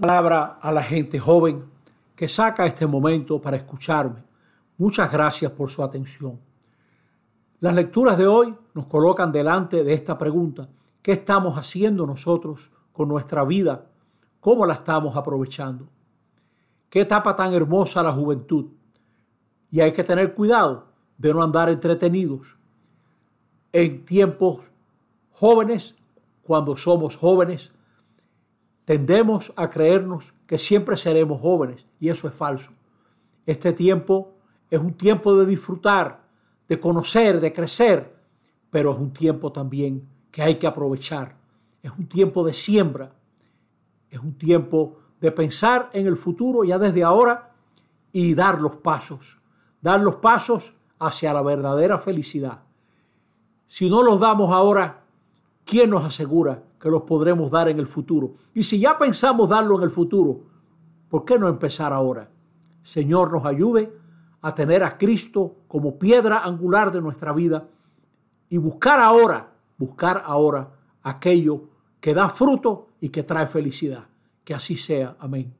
Palabra a la gente joven que saca este momento para escucharme. Muchas gracias por su atención. Las lecturas de hoy nos colocan delante de esta pregunta. ¿Qué estamos haciendo nosotros con nuestra vida? ¿Cómo la estamos aprovechando? Qué etapa tan hermosa la juventud. Y hay que tener cuidado de no andar entretenidos. En tiempos jóvenes, cuando somos jóvenes, tendemos a creernos que siempre seremos jóvenes y eso es falso. Este tiempo es un tiempo de disfrutar, de conocer, de crecer, pero es un tiempo también que hay que aprovechar. Es un tiempo de siembra, es un tiempo de pensar en el futuro ya desde ahora y dar los pasos, dar los pasos hacia la verdadera felicidad. Si no los damos ahora, ¿quién nos asegura que los podremos dar en el futuro? Y si ya pensamos darlo en el futuro, ¿por qué no empezar ahora? Señor, nos ayude a tener a Cristo como piedra angular de nuestra vida y buscar ahora, buscar ahora aquello que da fruto y que trae felicidad. Que así sea. Amén.